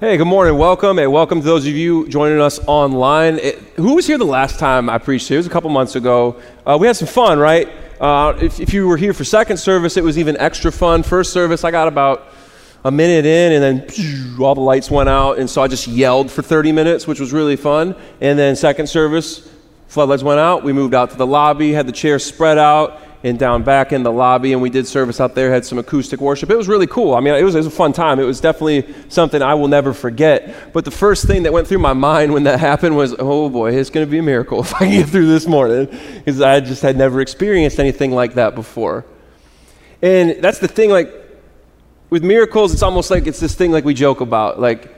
Hey, good morning. Welcome, and welcome to those of you joining us online. It, who was here the last time I preached? Here? It was a couple months ago. Uh, we had some fun, right? Uh, if, if you were here for second service, it was even extra fun. First service, I got about a minute in, and then phew, all the lights went out, and so I just yelled for 30 minutes, which was really fun. And then second service, floodlights went out. We moved out to the lobby, had the chairs spread out, and down back in the lobby, and we did service out there, had some acoustic worship. It was really cool. I mean, it was, it was a fun time. It was definitely something I will never forget. But the first thing that went through my mind when that happened was, oh boy, it's going to be a miracle if I can get through this morning, because I just had never experienced anything like that before. And that's the thing, like, with miracles, it's almost like it's this thing like we joke about. Like,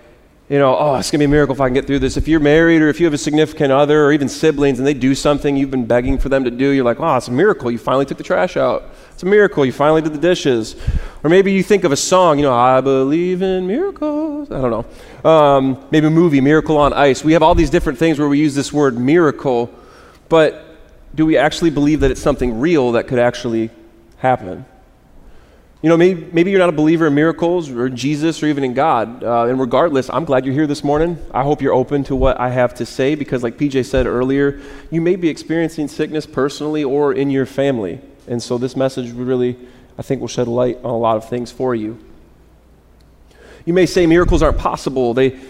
you know, oh, it's going to be a miracle if I can get through this. If you're married or if you have a significant other or even siblings and they do something you've been begging for them to do, you're like, oh, it's a miracle. You finally took the trash out. It's a miracle. You finally did the dishes. Or maybe you think of a song, you know, I believe in miracles. I don't know. Um, maybe a movie, Miracle on Ice. We have all these different things where we use this word miracle, but do we actually believe that it's something real that could actually happen? You know, maybe, maybe you're not a believer in miracles or Jesus or even in God. Uh, and regardless, I'm glad you're here this morning. I hope you're open to what I have to say because, like PJ said earlier, you may be experiencing sickness personally or in your family. And so this message really, I think, will shed light on a lot of things for you. You may say miracles aren't possible, they,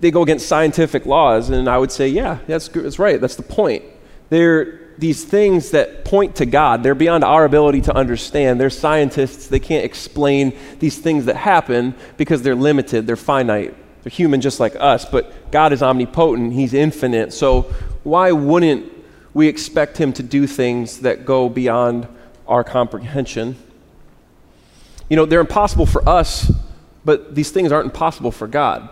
they go against scientific laws. And I would say, yeah, that's, that's right. That's the point. They're these things that point to God. They're beyond our ability to understand. They're scientists. They can't explain these things that happen because they're limited, they're finite. They're human just like us, but God is omnipotent, He's infinite. So why wouldn't we expect Him to do things that go beyond our comprehension? You know, they're impossible for us, but these things aren't impossible for God.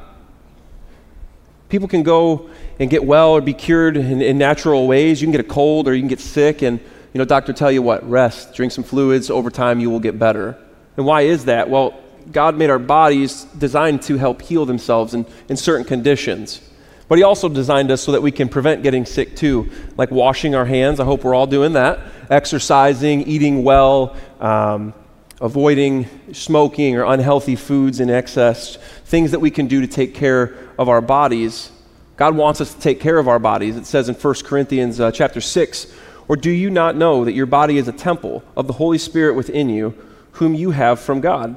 People can go and get well or be cured in, in, natural ways. You can get a cold or you can get sick, and you know, doctor tell you what, rest, drink some fluids. Over time, you will get better. And why is that? Well, God made our bodies designed to help heal themselves in, in certain conditions. But He also designed us so that we can prevent getting sick too, like washing our hands. I hope we're all doing that. Exercising, eating well, um, avoiding smoking or unhealthy foods in excess, things that we can do to take care of our bodies God wants us to take care of our bodies. It says in 1 Corinthians uh, chapter 6, or do you not know that your body is a temple of the Holy Spirit within you, whom you have from God?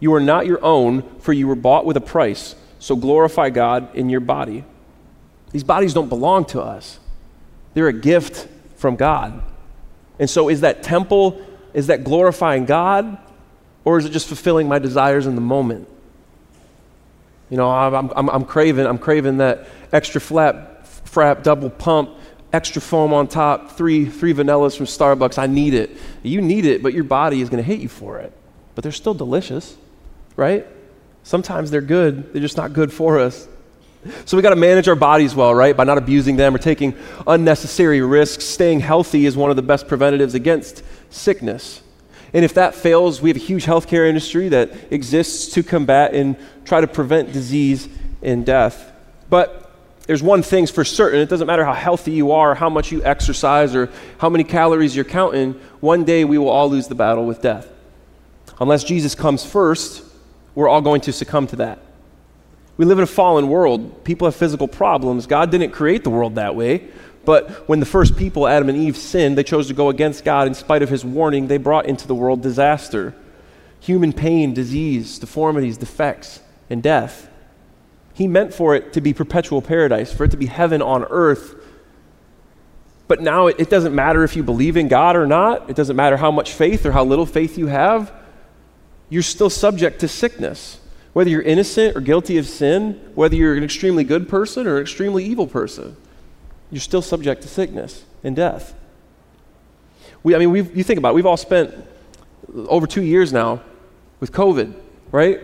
You are not your own, for you were bought with a price. So glorify God in your body. These bodies don't belong to us. They're a gift from God. And so is that temple, is that glorifying God, or is it just fulfilling my desires in the moment? You know, I'm, I'm, I'm craving, I'm craving that extra flap, frap, double pump, extra foam on top, three, three vanillas from Starbucks. I need it. You need it, but your body is going to hate you for it. But they're still delicious, right? Sometimes they're good, they're just not good for us. So we got to manage our bodies well, right? By not abusing them or taking unnecessary risks. Staying healthy is one of the best preventatives against sickness. And if that fails, we have a huge healthcare industry that exists to combat and try to prevent disease and death. But there's one thing's for certain it doesn't matter how healthy you are, how much you exercise, or how many calories you're counting, one day we will all lose the battle with death. Unless Jesus comes first, we're all going to succumb to that. We live in a fallen world. People have physical problems. God didn't create the world that way. But when the first people, Adam and Eve, sinned, they chose to go against God. In spite of his warning, they brought into the world disaster human pain, disease, deformities, defects, and death. He meant for it to be perpetual paradise, for it to be heaven on earth. But now it, it doesn't matter if you believe in God or not, it doesn't matter how much faith or how little faith you have, you're still subject to sickness. Whether you're innocent or guilty of sin, whether you're an extremely good person or an extremely evil person you're still subject to sickness and death. We, I mean, we you think about it, we've all spent over two years now with COVID, right?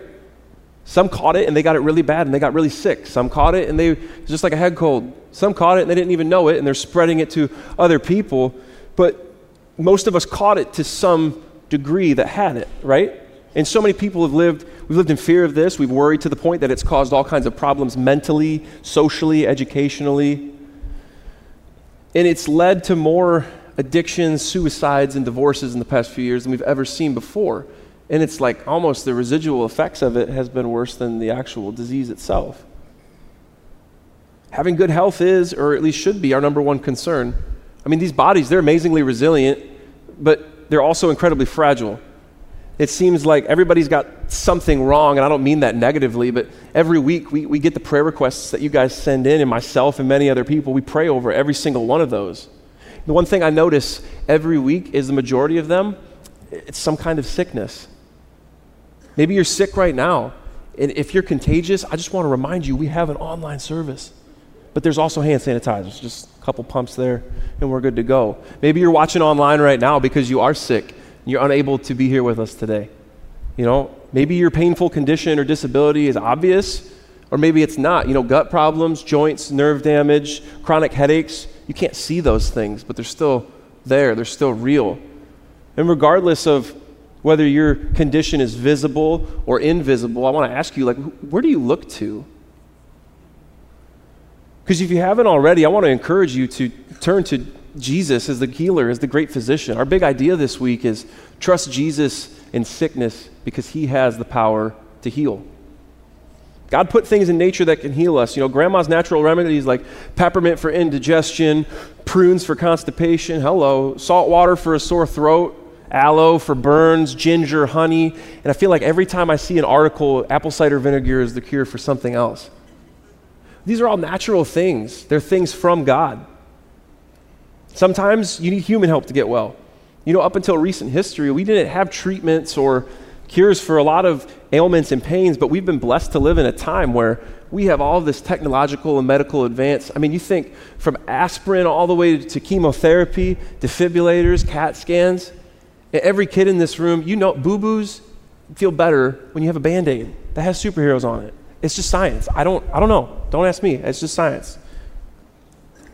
Some caught it and they got it really bad and they got really sick. Some caught it and they, just like a head cold. Some caught it and they didn't even know it and they're spreading it to other people. But most of us caught it to some degree that had it, right? And so many people have lived, we've lived in fear of this. We've worried to the point that it's caused all kinds of problems mentally, socially, educationally. And it's led to more addictions, suicides, and divorces in the past few years than we've ever seen before. And it's like almost the residual effects of it has been worse than the actual disease itself. Having good health is, or at least should be, our number one concern. I mean, these bodies, they're amazingly resilient, but they're also incredibly fragile. It seems like everybody's got something wrong, and I don't mean that negatively, but every week we, we get the prayer requests that you guys send in, and myself and many other people, we pray over every single one of those. The one thing I notice every week is the majority of them, it's some kind of sickness. Maybe you're sick right now, and if you're contagious, I just want to remind you we have an online service. But there's also hand sanitizers, just a couple pumps there, and we're good to go. Maybe you're watching online right now because you are sick you're unable to be here with us today. You know, maybe your painful condition or disability is obvious, or maybe it's not. You know, gut problems, joints, nerve damage, chronic headaches, you can't see those things, but they're still there, they're still real. And regardless of whether your condition is visible or invisible, I want to ask you, like, where do you look to? Because if you haven't already, I want to encourage you to turn to Jesus as the healer, as the great physician. Our big idea this week is trust Jesus in sickness because he has the power to heal. God put things in nature that can heal us. You know, grandma's natural remedies like peppermint for indigestion, prunes for constipation, hello, salt water for a sore throat, aloe for burns, ginger, honey. And I feel like every time I see an article, apple cider vinegar is the cure for something else. These are all natural things, they're things from God. Sometimes you need human help to get well. You know, up until recent history, we didn't have treatments or cures for a lot of ailments and pains, but we've been blessed to live in a time where we have all this technological and medical advance. I mean, you think from aspirin all the way to chemotherapy, defibrillators, CAT scans. Every kid in this room, you know, boo boos feel better when you have a band aid that has superheroes on it. It's just science. I don't, I don't know. Don't ask me. It's just science.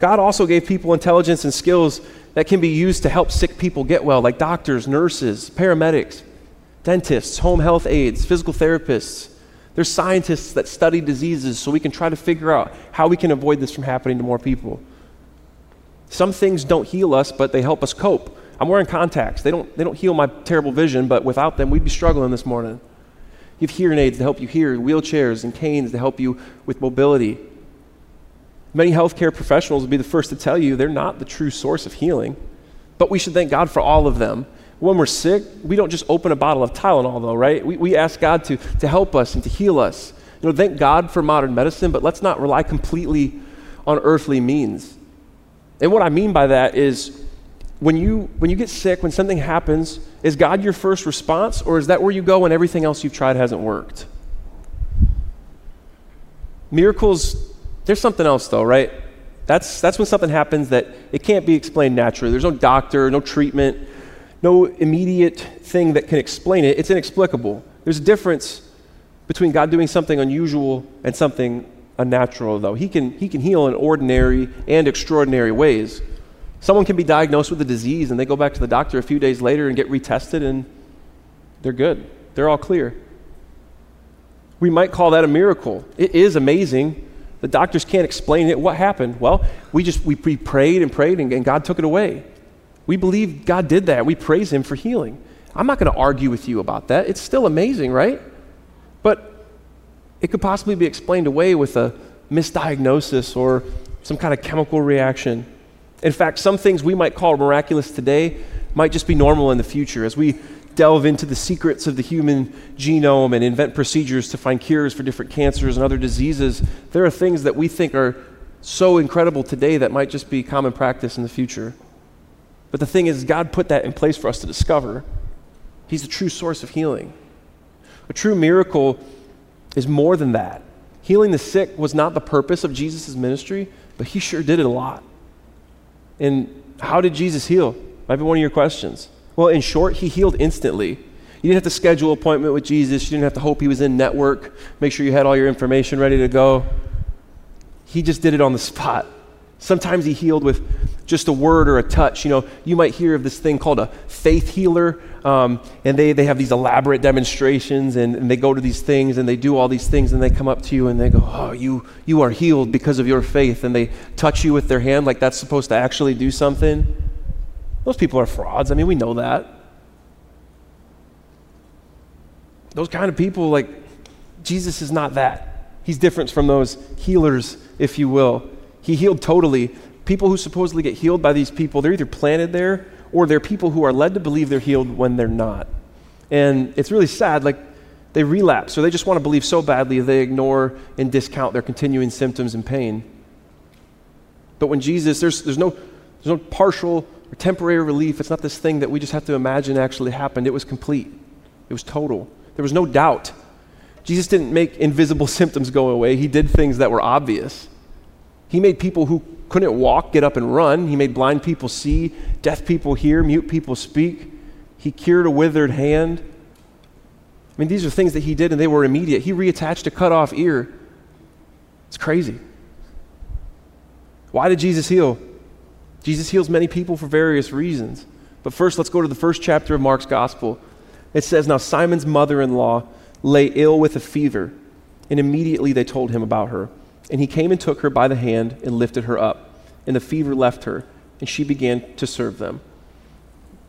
God also gave people intelligence and skills that can be used to help sick people get well, like doctors, nurses, paramedics, dentists, home health aides, physical therapists. There's scientists that study diseases so we can try to figure out how we can avoid this from happening to more people. Some things don't heal us, but they help us cope. I'm wearing contacts. They don't, they don't heal my terrible vision, but without them, we'd be struggling this morning. You have hearing aids to help you hear, wheelchairs and canes to help you with mobility. Many healthcare professionals will be the first to tell you they're not the true source of healing, but we should thank God for all of them. When we're sick, we don't just open a bottle of Tylenol, though, right? We, we ask God to, to help us and to heal us. You know, thank God for modern medicine, but let's not rely completely on earthly means. And what I mean by that is when you when you get sick, when something happens, is God your first response, or is that where you go when everything else you've tried hasn't worked? Miracles, there's something else though, right? That's that's when something happens that it can't be explained naturally. There's no doctor, no treatment, no immediate thing that can explain it. It's inexplicable. There's a difference between God doing something unusual and something unnatural, though. He can, he can heal in ordinary and extraordinary ways. Someone can be diagnosed with a disease and they go back to the doctor a few days later and get retested and they're good. They're all clear. We might call that a miracle. It is amazing. The doctors can't explain it. What happened? Well, we just we prayed and prayed and, and God took it away. We believe God did that. We praise him for healing. I'm not going to argue with you about that. It's still amazing, right? But it could possibly be explained away with a misdiagnosis or some kind of chemical reaction. In fact, some things we might call miraculous today might just be normal in the future as we delve into the secrets of the human genome and invent procedures to find cures for different cancers and other diseases. There are things that we think are so incredible today that might just be common practice in the future. But the thing is, God put that in place for us to discover. He's the true source of healing. A true miracle is more than that. Healing the sick was not the purpose of Jesus' ministry, but he sure did it a lot. And how did Jesus heal? Might be one of your questions. Well, in short, he healed instantly. You didn't have to schedule an appointment with Jesus. You didn't have to hope he was in network, make sure you had all your information ready to go. He just did it on the spot. Sometimes he healed with just a word or a touch. You know, you might hear of this thing called a faith healer, um, and they, they have these elaborate demonstrations, and, and, they go to these things, and they do all these things, and they come up to you, and they go, "Oh, you you are healed because of your faith," and they touch you with their hand like that's supposed to actually do something. Those people are frauds. I mean, we know that. those kind of people, like, Jesus is not that. He's different from those healers, if you will. He healed totally. People who supposedly get healed by these people, they're either planted there or they're people who are led to believe they're healed when they're not. And it's really sad. Like, they relapse, or they just want to believe so badly they ignore and discount their continuing symptoms and pain. But when Jesus, there's, there's, no, there's no partial or temporary relief. It's not this thing that we just have to imagine actually happened. It was complete, it was total. There was no doubt. Jesus didn't make invisible symptoms go away, He did things that were obvious. He made people who couldn't walk get up and run. He made blind people see, deaf people hear, mute people speak. He cured a withered hand. I mean, these are things that he did and they were immediate. He reattached a cut off ear. It's crazy. Why did Jesus heal? Jesus heals many people for various reasons. But first, let's go to the first chapter of Mark's gospel. It says, Now Simon's mother in law lay ill with a fever, and immediately they told him about her. And he came and took her by the hand and lifted her up. And the fever left her, and she began to serve them.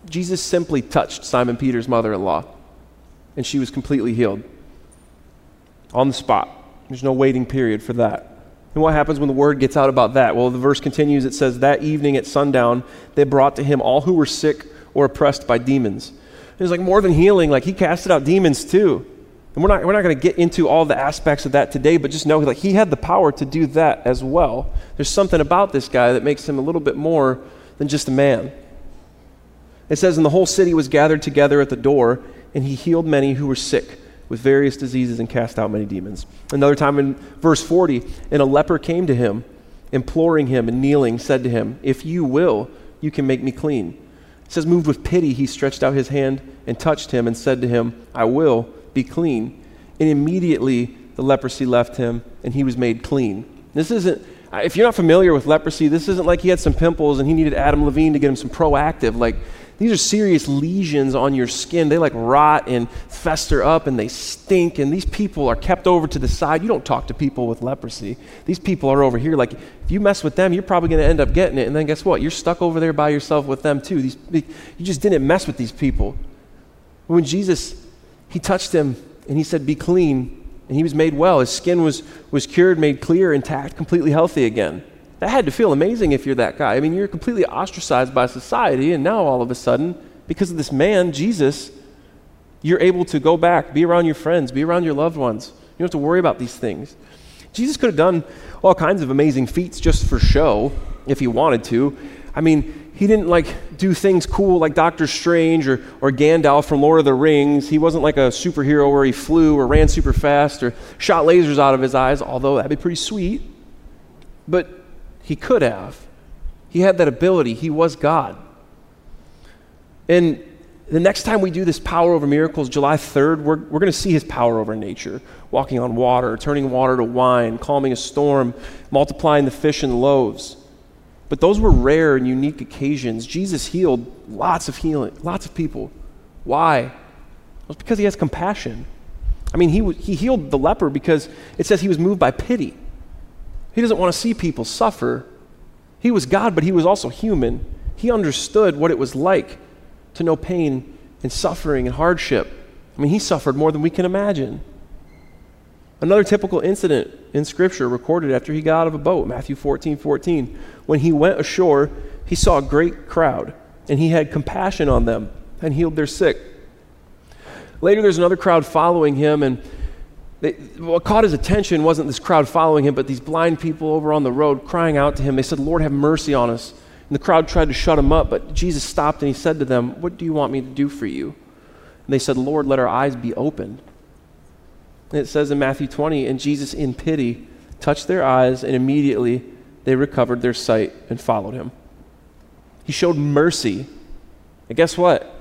Jesus simply touched Simon Peter's mother in law and she was completely healed on the spot. There's no waiting period for that. And what happens when the word gets out about that? Well, the verse continues. It says, That evening at sundown, they brought to him all who were sick or oppressed by demons. It was like more than healing, like he casted out demons too. And we're not, we're not going to get into all the aspects of that today, but just know like he had the power to do that as well. There's something about this guy that makes him a little bit more than just a man. It says, And the whole city was gathered together at the door, and he healed many who were sick with various diseases and cast out many demons. Another time in verse 40, and a leper came to him, imploring him and kneeling, said to him, If you will, you can make me clean. It says, moved with pity, he stretched out his hand and touched him and said to him, I will be clean. And immediately the leprosy left him and he was made clean. This isn't, if you're not familiar with leprosy, this isn't like he had some pimples and he needed Adam Levine to get him some Proactiv. Like, these are serious lesions on your skin. They like rot and fester up and they stink. And these people are kept over to the side. You don't talk to people with leprosy. These people are over here. Like, if you mess with them, you're probably going to end up getting it. And then guess what? You're stuck over there by yourself with them too. These, you just didn't mess with these people. When Jesus, he touched him and he said, Be clean. And he was made well. His skin was, was cured, made clear, intact, completely healthy again. That had to feel amazing if you're that guy. I mean, you're completely ostracized by society, and now all of a sudden, because of this man, Jesus, you're able to go back, be around your friends, be around your loved ones. You don't have to worry about these things. Jesus could have done all kinds of amazing feats just for show if he wanted to. I mean, he didn't like do things cool like Doctor Strange or, or Gandalf from Lord of the Rings. He wasn't like a superhero where he flew or ran super fast or shot lasers out of his eyes, although that'd be pretty sweet. But he could have. He had that ability. He was God. And the next time we do this power over miracles, July 3rd, we're, we're going to see his power over nature walking on water, turning water to wine, calming a storm, multiplying the fish and loaves. But those were rare and unique occasions. Jesus healed lots of healing, lots of people. Why? It was because he has compassion. I mean, he, he healed the leper because it says he was moved by pity. He doesn't want to see people suffer. He was God, but he was also human. He understood what it was like to know pain and suffering and hardship. I mean, he suffered more than we can imagine. Another typical incident in Scripture recorded after he got out of a boat, Matthew 14 14. When he went ashore, he saw a great crowd, and he had compassion on them and healed their sick. Later, there's another crowd following him, and they, what caught his attention wasn't this crowd following him, but these blind people over on the road crying out to him. They said, Lord, have mercy on us. And the crowd tried to shut him up, but Jesus stopped and he said to them, What do you want me to do for you? And they said, Lord, let our eyes be opened. And it says in Matthew 20, and Jesus, in pity, touched their eyes, and immediately they recovered their sight and followed him. He showed mercy. And guess what?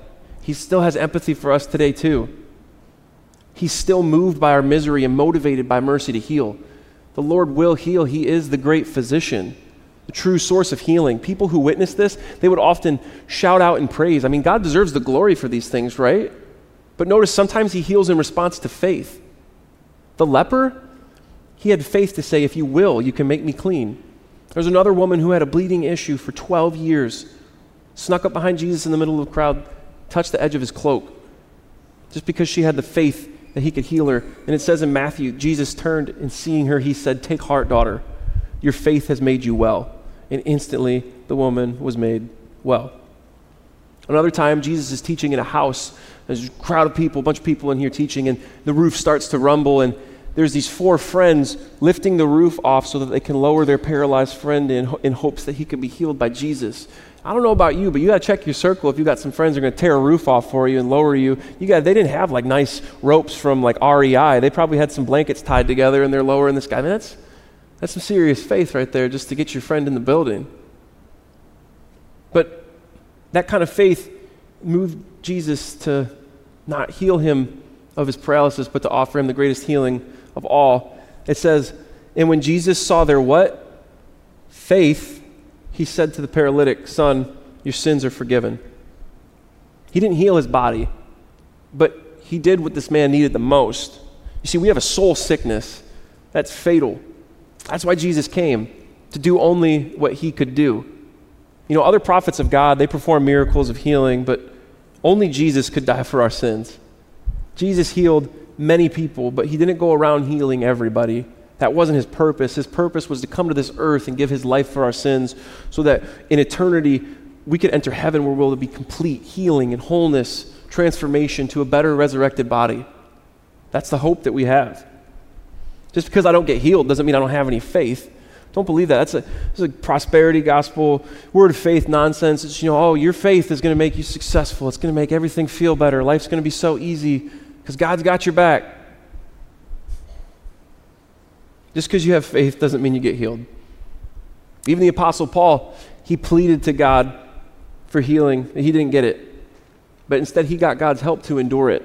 He still has empathy for us today, too. He's still moved by our misery and motivated by mercy to heal. The Lord will heal. He is the great physician, the true source of healing. People who witness this, they would often shout out in praise. I mean, God deserves the glory for these things, right? But notice sometimes he heals in response to faith. The leper, he had faith to say, If you will, you can make me clean. There's another woman who had a bleeding issue for 12 years, snuck up behind Jesus in the middle of the crowd, touched the edge of his cloak, just because she had the faith that he could heal her. And it says in Matthew, Jesus turned and seeing her, he said, Take heart, daughter. Your faith has made you well. And instantly the woman was made well. Another time, Jesus is teaching in a house. There's a crowd of people, a bunch of people in here teaching, and the roof starts to rumble. And there's these four friends lifting the roof off so that they can lower their paralyzed friend in, in hopes that he can be healed by Jesus. I don't know about you, but you got to check your circle if you got some friends who are going to tear a roof off for you and lower you. You got they didn't have like nice ropes from like REI. They probably had some blankets tied together and they're lowering this guy. I mean, that's that's some serious faith right there just to get your friend in the building. But that kind of faith moved Jesus to not heal him of his paralysis, but to offer him the greatest healing of all. It says, and when Jesus saw their what? Faith, he said to the paralytic, Son, your sins are forgiven. He didn't heal his body, but he did what this man needed the most. You see, we have a soul sickness that's fatal. That's why Jesus came, to do only what he could do. You know, other prophets of God, they perform miracles of healing, but only Jesus could die for our sins. Jesus healed many people, but he didn't go around healing everybody. That wasn't his purpose. His purpose was to come to this earth and give his life for our sins so that in eternity we could enter heaven where we'll be complete healing and wholeness, transformation to a better resurrected body. That's the hope that we have. Just because I don't get healed doesn't mean I don't have any faith. Don't believe that. That's a, that's a prosperity gospel, word of faith nonsense. It's, you know, oh, your faith is going to make you successful. It's going to make everything feel better. Life's going to be so easy because God's got your back. Just because you have faith doesn't mean you get healed. Even the Apostle Paul, he pleaded to God for healing. He didn't get it. But instead, he got God's help to endure it.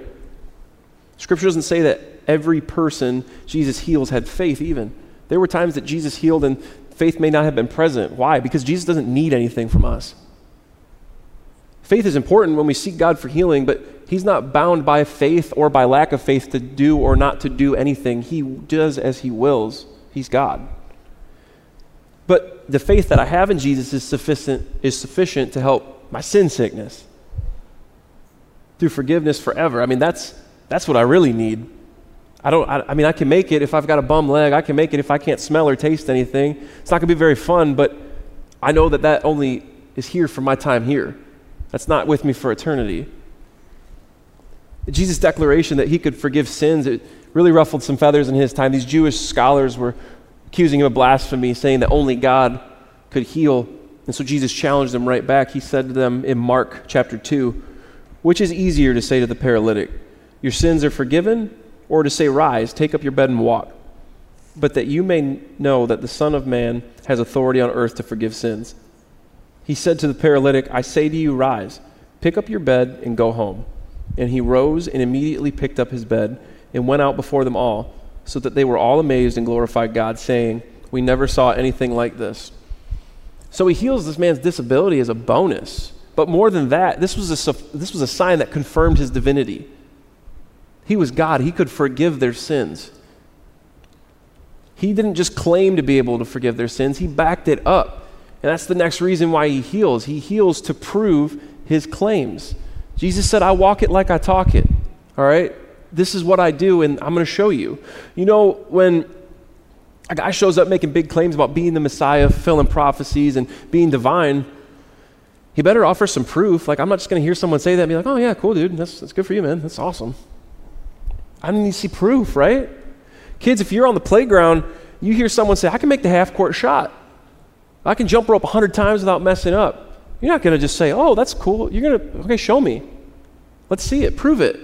Scripture doesn't say that every person Jesus heals had faith, even. There were times that Jesus healed and faith may not have been present. Why? Because Jesus doesn't need anything from us. Faith is important when we seek God for healing, but He's not bound by faith or by lack of faith to do or not to do anything. He does as He wills. He's God. But the faith that I have in Jesus is sufficient, is sufficient to help my sin sickness through forgiveness forever. I mean, that's, that's what I really need. I don't, I, I, mean, I can make it if I've got a bum leg. I can make it if I can't smell or taste anything. It's not going to be very fun, but I know that that only is here for my time here. That's not with me for eternity. Jesus' declaration that he could forgive sins, it really ruffled some feathers in his time. These Jewish scholars were accusing him of blasphemy, saying that only God could heal. And so Jesus challenged them right back. He said to them in Mark chapter 2, which is easier to say to the paralytic, Your sins are forgiven? or to say, Rise, take up your bed and walk. But that you may know that the Son of Man has authority on earth to forgive sins. He said to the paralytic, I say to you, Rise, pick up your bed and go home. And he rose and immediately picked up his bed and went out before them all, so that they were all amazed and glorified God, saying, We never saw anything like this. So he heals this man's disability as a bonus. But more than that, this was a, this was a sign that confirmed his divinity. He was God, He could forgive their sins. He didn't just claim to be able to forgive their sins, He backed it up. And that's the next reason why He heals. He heals to prove His claims. Jesus said, I walk it like I talk it. All right? This is what I do, and I'm going to show you. You know, when a guy shows up making big claims about being the Messiah, fulfilling prophecies, and being divine, he better offer some proof. Like, I'm not just going to hear someone say that and be like, oh, yeah, cool, dude. That's, that's good for you, man. That's awesome. I need to see proof, right? Kids, if you're on the playground, you hear someone say, I can make the half court shot. I can jump rope 100 times without messing up. You're not going to just say, oh, that's cool. You're going to, okay, show me. Let's see it. Prove it.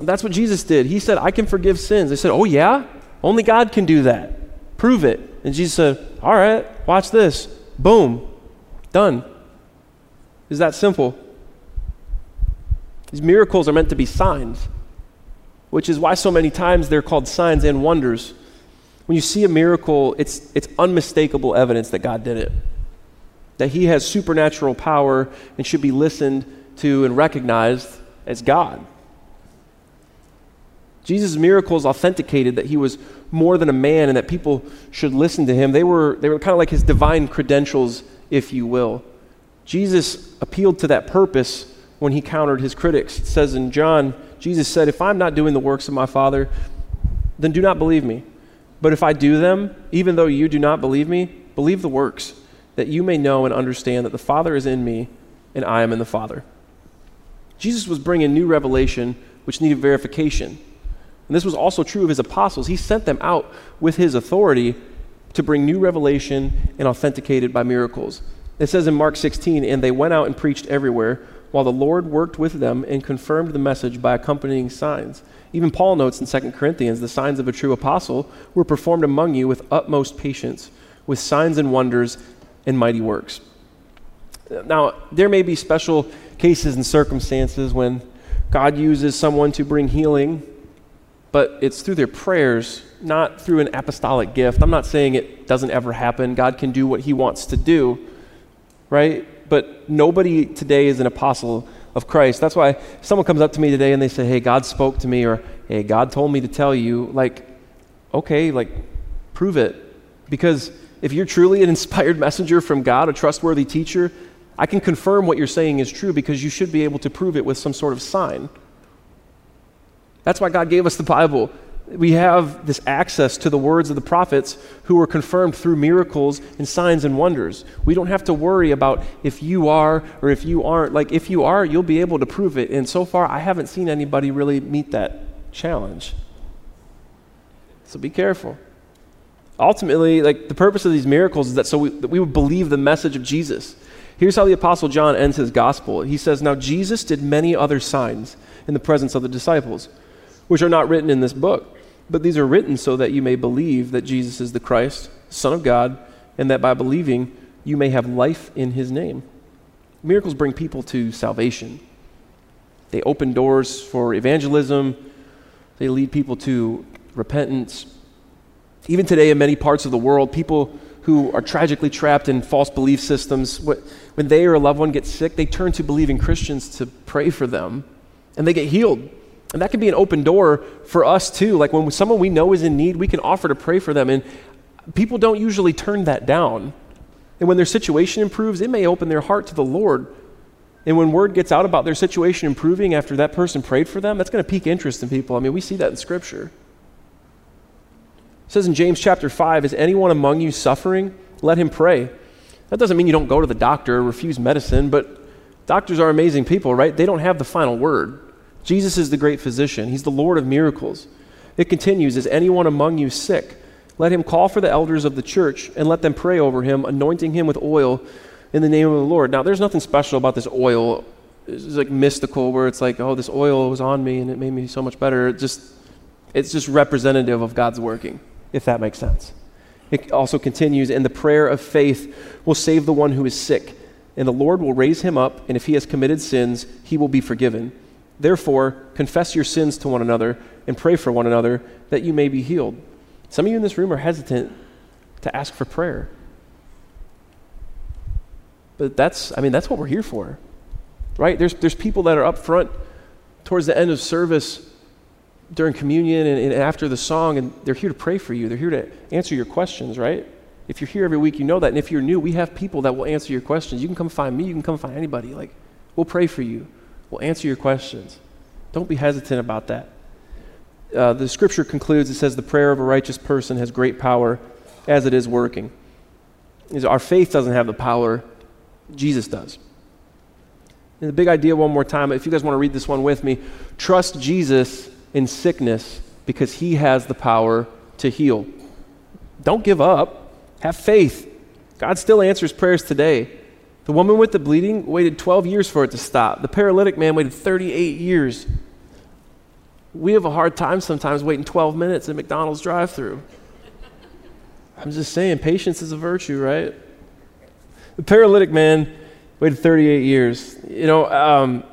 That's what Jesus did. He said, I can forgive sins. They said, oh, yeah? Only God can do that. Prove it. And Jesus said, all right, watch this. Boom. Done. Is that simple? These miracles are meant to be signs which is why so many times they're called signs and wonders. When you see a miracle, it's, it's unmistakable evidence that God did it, that He has supernatural power and should be listened to and recognized as God. Jesus' miracles authenticated that he was more than a man and that people should listen to him. They were, they were kind of like his divine credentials, if you will. Jesus appealed to that purpose when he countered his critics. It says in John Jesus said, If I'm not doing the works of my Father, then do not believe me. But if I do them, even though you do not believe me, believe the works, that you may know and understand that the Father is in me and I am in the Father. Jesus was bringing new revelation which needed verification. And this was also true of his apostles. He sent them out with his authority to bring new revelation and authenticated by miracles. It says in Mark 16, and they went out and preached everywhere, while the Lord worked with them and confirmed the message by accompanying signs. Even Paul notes in 2 Corinthians, the signs of a true apostle were performed among you with utmost patience, with signs and wonders and mighty works. Now, there may be special cases and circumstances when God uses someone to bring healing, but it's through their prayers, not through an apostolic gift. I'm not saying it doesn't ever happen. God can do what he wants to do, right? But nobody today is an apostle of Christ. That's why someone comes up to me today and they say, Hey, God spoke to me, or Hey, God told me to tell you. Like, okay, like, prove it. Because if you're truly an inspired messenger from God, a trustworthy teacher, I can confirm what you're saying is true because you should be able to prove it with some sort of sign. That's why God gave us the Bible. We have this access to the words of the prophets who were confirmed through miracles and signs and wonders. We don't have to worry about if you are or if you aren't. Like, if you are, you'll be able to prove it. And so far, I haven't seen anybody really meet that challenge. So be careful ultimately, like the purpose of these miracles is that so we, that we would believe the message of Jesus. Here's how the Apostle John ends his gospel. He says, Now Jesus did many other signs in the presence of the disciples, which are not written in this book, but these are written so that you may believe that Jesus is the Christ, Son of God, and that by believing you may have life in his name. Miracles bring people to salvation. They open doors for evangelism. They lead people to repentance even today, in many parts of the world, people who are tragically trapped in false belief systems, when they or a loved one gets sick, they turn to believing Christians to pray for them, and they get healed. And that can be an open door for us too. Like when someone we know is in need, we can offer to pray for them. And people don't usually turn that down. And when their situation improves, it may open their heart to the Lord. And when word gets out about their situation improving after that person prayed for them, that's going to pique interest in people. I mean, we see that in Scripture. Says in James chapter 5, Is anyone among you suffering? Let him pray. That doesn't mean you don't go to the doctor or refuse medicine, but doctors are amazing people, right? They don't have the final word. Jesus is the great physician, He's the Lord of miracles. It continues Is anyone among you sick? Let him call for the elders of the church and let them pray over him, anointing him with oil in the name of the Lord. Now, there's nothing special about this oil. It's like mystical, where it's like, oh, this oil was on me and it made me so much better. It just, it's just representative of God's working if that makes sense. It also continues, and the prayer of faith will save the one who is sick, and the Lord will raise him up, and if he has committed sins, he will be forgiven. Therefore, confess your sins to one another and pray for one another that you may be healed. Some of you in this room are hesitant to ask for prayer. But that's, I mean, that's what we're here for, right? There's, there's people that are up front towards the end of service during communion and, and, after the song, and they're here to pray for you. They're here to answer your questions, right? If you're here every week, you know that. And if you're new, we have people that will answer your questions. You can come find me, you can come find anybody. Like, we'll pray for you, we'll answer your questions. Don't be hesitant about that. Uh, the scripture concludes it says, The prayer of a righteous person has great power as it is working. Our faith doesn't have the power, Jesus does. And the big idea, one more time, if you guys want to read this one with me, trust Jesus in sickness because He has the power to heal. Don't give up. Have faith. God still answers prayers today. The woman with the bleeding waited 12 years for it to stop. The paralytic man waited 38 years. We have a hard time sometimes waiting 12 minutes at McDonald's drive through. I'm just saying, patience is a virtue, right? The paralytic man waited 38 years. You know, um,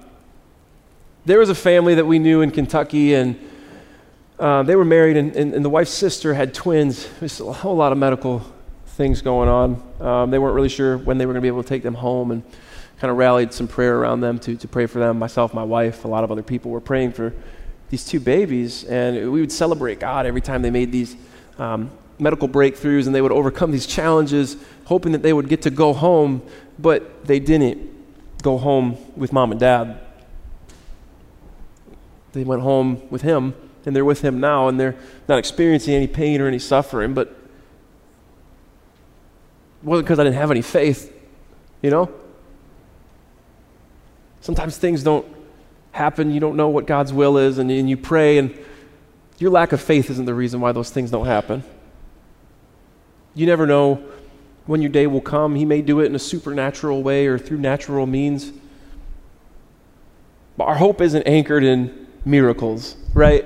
there was a family that we knew in Kentucky, and uh, they were married, and, and, and, the wife's sister had twins. There's a whole lot of medical things going on. Um, they weren't really sure when they were going to be able to take them home, and kind of rallied some prayer around them to, to pray for them. Myself, my wife, a lot of other people were praying for these two babies, and we would celebrate God every time they made these um, medical breakthroughs and they would overcome these challenges, hoping that they would get to go home, but they didn't go home with mom and dad They went home with him, and they're with him now, and they're not experiencing any pain or any suffering, but it wasn't because I didn't have any faith, you know? Sometimes things don't happen, you don't know what God's will is, and, and you pray, and your lack of faith isn't the reason why those things don't happen. You never know when your day will come. He may do it in a supernatural way or through natural means. But our hope isn't anchored in miracles, right?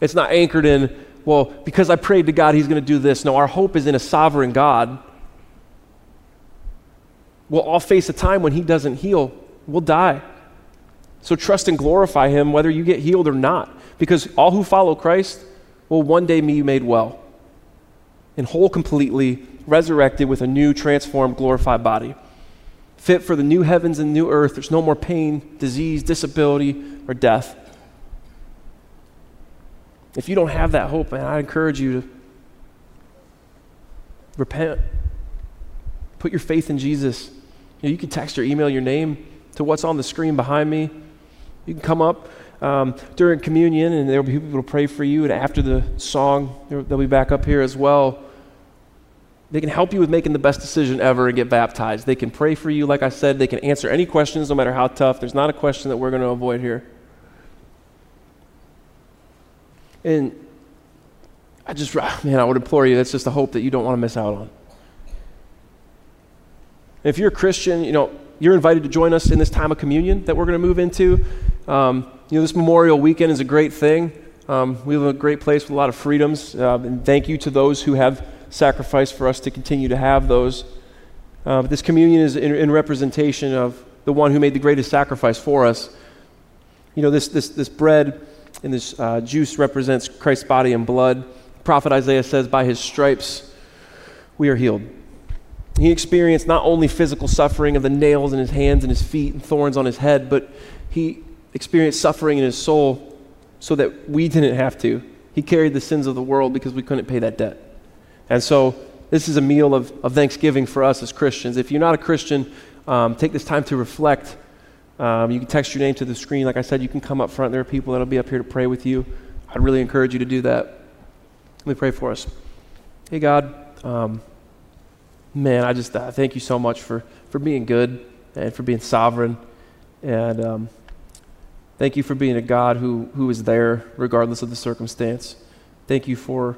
It's not anchored in, well, because I prayed to God, He's going to do this. No, our hope is in a sovereign God. We'll all face a time when He doesn't heal, we'll die. So trust and glorify Him whether you get healed or not, because all who follow Christ will one day be made well and whole completely, resurrected with a new, transformed, glorified body fit for the new heavens and new earth. There's no more pain, disease, disability, or death. If you don't have that hope, man, I encourage you to repent. Put your faith in Jesus. You, know, you can text or email your name to what's on the screen behind me. You can come up um, during communion, and there will be people to pray for you. And after the song, they'll be back up here as well. They can help you with making the best decision ever and get baptized. They can pray for you, like I said. They can answer any questions, no matter how tough. There's not a question that we're going to avoid here. And I just, man, I would implore you, that's just a hope that you don't want to miss out on. If you're a Christian, you know, you're invited to join us in this time of communion that we're going to move into. Um, you know, this Memorial Weekend is a great thing. Um, we live a great place with a lot of freedoms. Uh, and thank you to those who have sacrificed for us to continue to have those. Uh, this communion is in, in, representation of the one who made the greatest sacrifice for us. You know, this, this, this bread and this uh, juice represents Christ's body and blood. Prophet Isaiah says, By his stripes we are healed. He experienced not only physical suffering of the nails in his hands and his feet and thorns on his head, but he experienced suffering in his soul so that we didn't have to. He carried the sins of the world because we couldn't pay that debt. And so this is a meal of, of thanksgiving for us as Christians. If you're not a Christian, um, take this time to reflect. Um, you can text your name to the screen. Like I said, you can come up front. There are people that will be up here to pray with you. I'd really encourage you to do that. Let me pray for us. Hey, God, um, man, I just uh, thank you so much for, for being good and for being sovereign. And um, thank you for being a God who, who is there regardless of the circumstance. Thank you for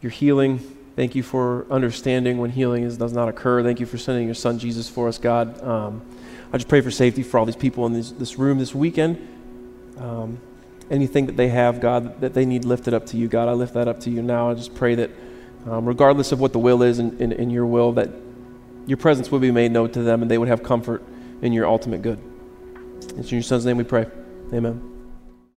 your healing. Thank you for understanding when healing is, does not occur. Thank you for sending your son Jesus for us, God. I just pray for safety for all these people in this, this room this weekend. Um, anything that they have, God, that they need lifted up to you, God, I lift that up to you now. I just pray that um, regardless of what the will is in, in, in your will, that your presence would be made known to them and they would have comfort in your ultimate good. It's in your son's name we pray. Amen.